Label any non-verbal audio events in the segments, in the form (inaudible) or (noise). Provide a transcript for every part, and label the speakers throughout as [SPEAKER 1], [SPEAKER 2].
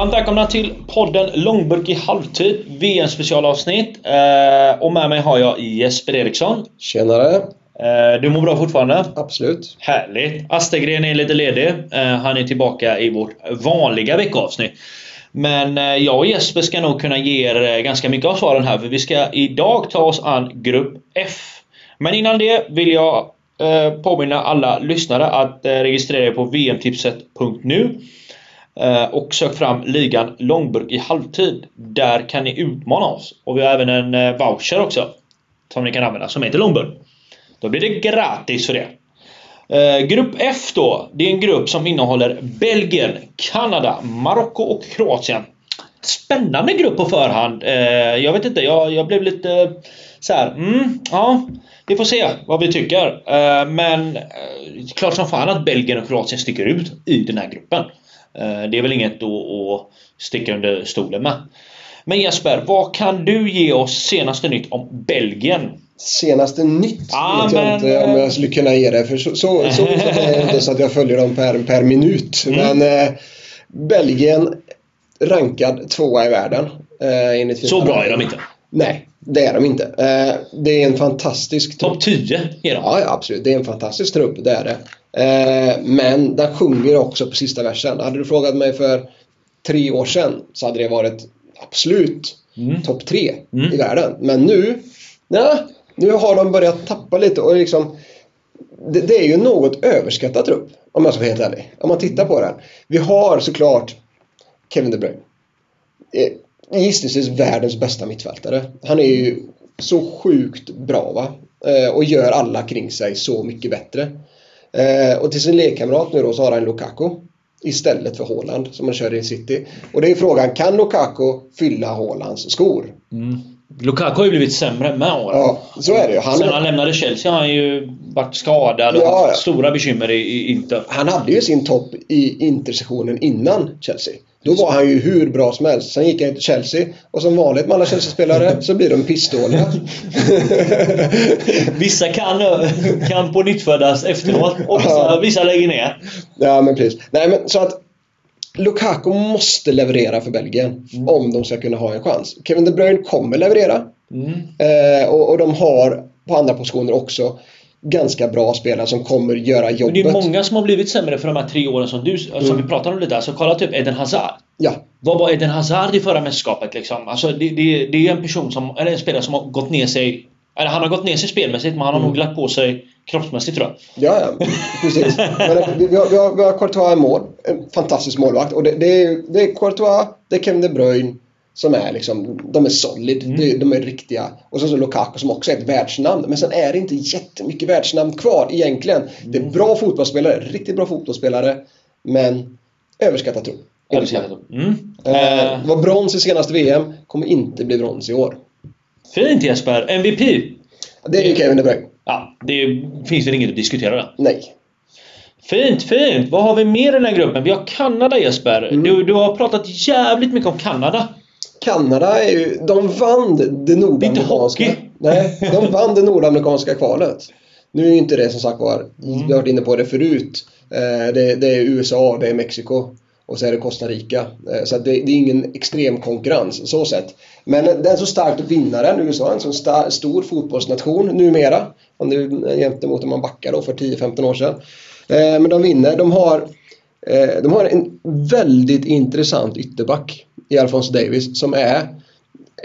[SPEAKER 1] Varmt välkomna till podden Långburk i halvtid, VM specialavsnitt. Eh, och med mig har jag Jesper Eriksson.
[SPEAKER 2] Tjenare!
[SPEAKER 1] Eh, du mår bra fortfarande?
[SPEAKER 2] Absolut.
[SPEAKER 1] Härligt! Astergren är lite ledig. Eh, han är tillbaka i vårt vanliga veckoavsnitt. Men jag och Jesper ska nog kunna ge er ganska mycket av svaren här för vi ska idag ta oss an Grupp F. Men innan det vill jag påminna alla lyssnare att registrera er på vmtipset.nu Eh, och sök fram ligan Långburk i halvtid. Där kan ni utmana oss. Och vi har även en eh, voucher också. Som ni kan använda som heter Långburk. Då blir det gratis för det. Eh, grupp F då. Det är en grupp som innehåller Belgien, Kanada, Marocko och Kroatien. Spännande grupp på förhand. jag vet inte, jag, jag blev lite så här, mm, ja. Vi får se vad vi tycker. men klart som fan att Belgien och Kroatien sticker ut i den här gruppen. Eh, det är väl inget att sticka under stolen med. Men Jesper, vad kan du ge oss senaste nytt om Belgien?
[SPEAKER 2] Senaste nytt ah, vet jag inte om jag skulle kunna ge det. För så, så, (laughs) så, är det inte så att jag följer dem per, per minut. Mm. Men eh, Belgien rankad tvåa i världen. Eh,
[SPEAKER 1] så bra är de inte?
[SPEAKER 2] Nej, det är de inte. Eh, det är en fantastisk
[SPEAKER 1] trupp. Topp 10 är de?
[SPEAKER 2] Ja, absolut. Det är en fantastisk trupp, det är det. Eh, men den sjunger också på sista versen. Hade du frågat mig för tre år sedan så hade det varit absolut mm. topp tre mm. i världen. Men nu, ja, nu har de börjat tappa lite och liksom det, det är ju något överskattad trupp om jag ska vara helt ärlig. Om man tittar på den. Vi har såklart Kevin De Bruyne. Gissningsvis världens bästa mittfältare. Han är ju så sjukt bra va. Eh, och gör alla kring sig så mycket bättre. Eh, och till sin lekkamrat nu då så har han Lukaku istället för Haaland som han kör i City. Och det är frågan, kan Lukaku fylla Haalands skor?
[SPEAKER 1] Mm. Lukaku har ju blivit sämre med åren.
[SPEAKER 2] Ja, så är det ju. Han...
[SPEAKER 1] Sen han lämnade Chelsea har han ju varit skadad och ja, haft stora bekymmer i, i Inter.
[SPEAKER 2] Han hade ju sin topp i Inter-sessionen innan Chelsea. Då var han ju hur bra som helst. Sen gick han till Chelsea och som vanligt med alla Chelsea-spelare så blir de pissdåliga. (laughs)
[SPEAKER 1] vissa kan, kan på nytt födas efteråt och vissa, vissa lägger ner.
[SPEAKER 2] Ja men precis. Nej men så att Lukaku måste leverera för Belgien mm. om de ska kunna ha en chans. Kevin De Bruyne kommer leverera. Mm. Eh, och, och de har på andra positioner också ganska bra spelare som kommer göra jobbet.
[SPEAKER 1] Men det är många som har blivit sämre för de här tre åren som du som mm. vi pratade om lite. Alltså kolla typ Eden Hazard.
[SPEAKER 2] Ja.
[SPEAKER 1] Vad var Eden Hazard i förra mästerskapet liksom? Alltså det, det, det är en person som, eller en spelare som har gått ner sig eller han har gått ner sig spelmässigt men han har mm. nog lagt på sig kroppsmässigt tror
[SPEAKER 2] jag. Ja, ja. Precis. Men eh, vi, vi, har, vi, har, vi har Courtois i mål. En fantastisk målvakt. Och det, det, är, det är Courtois, det är Kevin De Bruyne som är liksom, de är solid, mm. de är riktiga. Och så så Lukaku som också är ett världsnamn. Men sen är det inte jättemycket världsnamn kvar egentligen. Det är bra fotbollsspelare, riktigt bra fotbollsspelare. Men överskattat tro.
[SPEAKER 1] Överskattat mm.
[SPEAKER 2] Eh, var brons i senaste VM, kommer inte bli brons i år.
[SPEAKER 1] Fint Jesper! MVP?
[SPEAKER 2] Det är ju Kevin De Bruyne.
[SPEAKER 1] Ja, det finns väl inget att diskutera där.
[SPEAKER 2] Nej.
[SPEAKER 1] Fint, fint! Vad har vi mer i den här gruppen? Vi har Kanada Jesper. Mm. Du, du har pratat jävligt mycket om Kanada.
[SPEAKER 2] Kanada är ju, de vann det nordamerikanska... Nej, de (laughs) vann det nordamerikanska kvalet. Nu är ju inte det som sagt var, mm. jag har varit inne på det förut. Eh, det, det, är USA, det är Mexiko och så är det Costa Rica. Eh, så det, det, är ingen extrem konkurrens så sett. Men den så starkt vinnaren, USA, en så star, stor fotbollsnation numera. Om det gentemot om man backar då för 10-15 år sedan. Eh, men de vinner. De har, de har en väldigt intressant ytterback i Alphonse Davis som är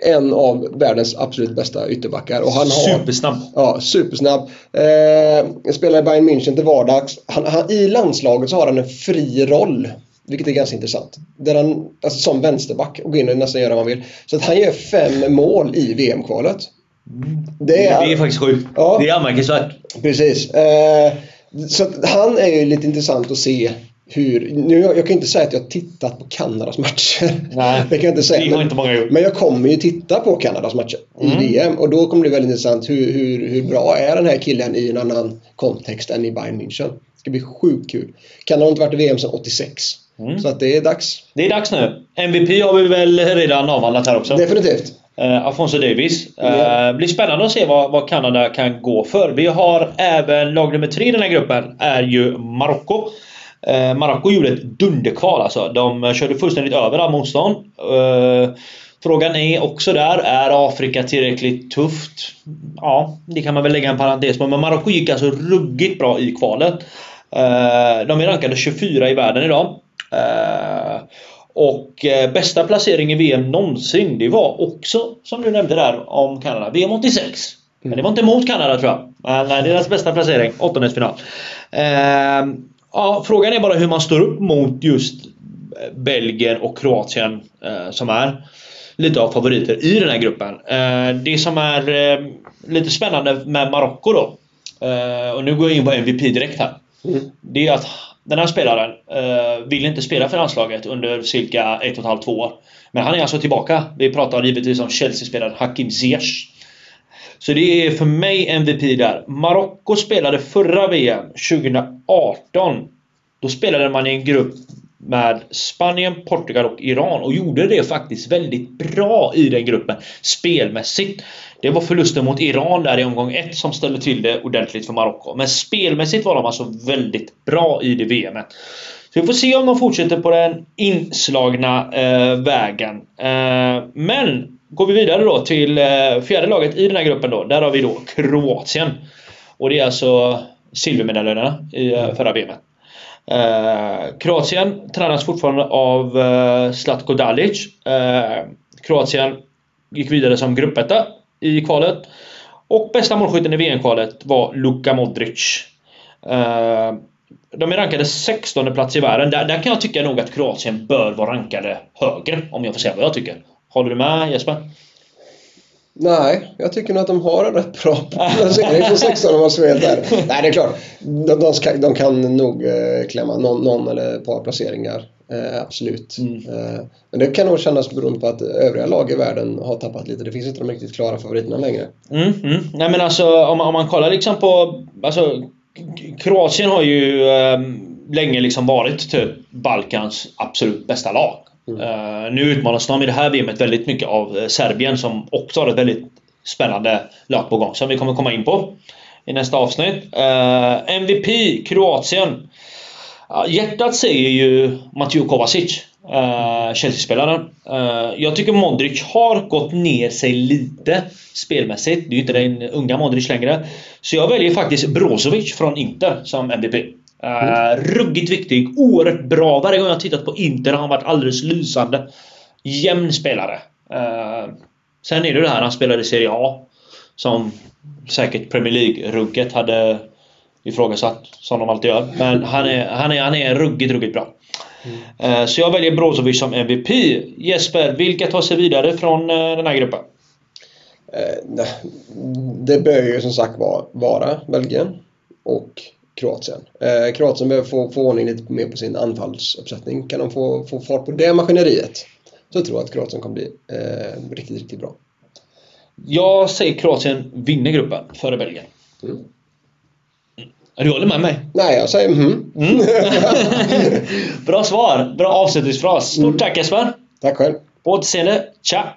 [SPEAKER 2] en av världens absolut bästa ytterbackar. Och han
[SPEAKER 1] har, supersnabb!
[SPEAKER 2] Ja, supersnabb. Eh, spelar i Bayern München till vardags. Han, han, I landslaget så har han en fri roll. Vilket är ganska intressant. Där han, alltså som vänsterback, och går in och nästan gör vad man vill. Så att han gör fem mål i VM-kvalet.
[SPEAKER 1] Det är, det är faktiskt sjukt. Ja, det är anmärkningsvärt.
[SPEAKER 2] Precis. Eh, så han är ju lite intressant att se hur, nu, jag kan inte säga att jag har tittat på Kanadas matcher.
[SPEAKER 1] Nej,
[SPEAKER 2] det kan jag inte säga.
[SPEAKER 1] Men, inte många gjort.
[SPEAKER 2] men jag kommer ju titta på Kanadas matcher mm. i VM och då kommer det bli väldigt intressant hur, hur, hur bra är den här killen i en annan kontext än i Bayern München. Det ska bli sjukt kul. Kanada har inte varit i VM sedan 86. Mm. Så att det är dags.
[SPEAKER 1] Det är dags nu. MVP har vi väl redan avhandlat här också?
[SPEAKER 2] Definitivt.
[SPEAKER 1] Uh, Alfonso Davis. Uh, yeah. Blir spännande att se vad, vad Kanada kan gå för. Vi har även lag nummer tre i den här gruppen. är ju Marocko. Eh, Marocko gjorde ett dunderkval alltså. De körde fullständigt över all motstånd. Eh, frågan är också där, är Afrika tillräckligt tufft? Ja, det kan man väl lägga en parentes på. Men Marocko gick alltså ruggigt bra i kvalet. Eh, de är rankade 24 i världen idag. Eh, och eh, bästa placering i VM någonsin, det var också, som du nämnde där om Kanada, VM 86. Men det var inte mot Kanada tror jag. Men deras bästa placering, åttondelsfinal. Ja, frågan är bara hur man står upp mot just Belgien och Kroatien eh, som är lite av favoriter i den här gruppen. Eh, det som är eh, lite spännande med Marocko då, och nu går jag in på MVP direkt här. Mm. Det är att den här spelaren eh, vill inte spela för landslaget under cirka ett och ett halvt, två år. Men han är alltså tillbaka. Vi pratar givetvis om Chelsea-spelaren Hakim Ziyech. Så det är för mig MVP där. Marocko spelade förra VM 2018. Då spelade man i en grupp med Spanien, Portugal och Iran och gjorde det faktiskt väldigt bra i den gruppen spelmässigt. Det var förlusten mot Iran där i omgång 1 som ställde till det ordentligt för Marocko. Men spelmässigt var de alltså väldigt bra i det VMet. Så vi får se om de fortsätter på den inslagna eh, vägen. Eh, men går vi vidare då till eh, fjärde laget i den här gruppen då. Där har vi då Kroatien. Och det är alltså silvermedaljönerna i eh, förra VMet. Eh, Kroatien tränas fortfarande av eh, Zlatko Dalic. Eh, Kroatien gick vidare som gruppetta i kvalet. Och bästa målskytten i VM-kvalet var Luka Modric. Eh, de är rankade 16 plats i världen. Där, där kan jag tycka nog att Kroatien bör vara rankade högre, om jag får säga vad jag tycker. Håller du med Jesper?
[SPEAKER 2] Nej, jag tycker nog att de har en rätt bra placering på 16 om man ska vara där. Nej, det är klart. De, de, ska, de kan nog eh, klämma någon, någon, eller ett par placeringar. Eh, absolut. Mm. Eh, men det kan nog kännas beroende på att övriga lag i världen har tappat lite. Det finns inte de riktigt klara favoriterna längre.
[SPEAKER 1] Mm, mm. Nej men alltså om, om man kollar liksom på... Alltså, Kroatien har ju eh, länge liksom varit typ Balkans absolut bästa lag. Mm. Uh, nu utmanas de i det här VMet väldigt mycket av eh, Serbien som också har ett väldigt spännande lag på gång som vi kommer komma in på i nästa avsnitt. Eh, uh, MVP Kroatien. hjärtat säger ju Mateo Kovacic. Chelsea-spelaren. jag tycker Modric har gått ner sig lite spelmässigt. Det är ju inte den unga Modric längre. Så jag väljer faktiskt Brozovic från Inter som MVP. Uh, ruggigt viktig, oerhört bra. Varje gång jag tittat på Inter har han varit alldeles lysande. Jämn spelare. Uh, sen är det det här han spelade i Serie A. Som säkert Premier League-rugget hade ifrågasatt, som de alltid gör. Men han är, han är, han är ruggigt, ruggigt bra. Mm. Uh, så jag väljer Brozovic som MVP. Jesper, vilka tar sig vidare från den här gruppen?
[SPEAKER 2] Det bör ju som sagt vara Belgien och Kroatien. Eh, Kroatien behöver få, få ordning lite mer på sin anfallsuppsättning. Kan de få, få fart på det maskineriet så tror jag att Kroatien kommer bli eh, riktigt, riktigt bra.
[SPEAKER 1] Jag säger Kroatien vinner gruppen före Belgien. Mm. Du håller med mig?
[SPEAKER 2] Nej, jag säger mhm. Mm. (laughs)
[SPEAKER 1] bra svar! Bra avslutningsfras. Stort mm. tack Jesper!
[SPEAKER 2] Tack själv!
[SPEAKER 1] På återseende. Tja!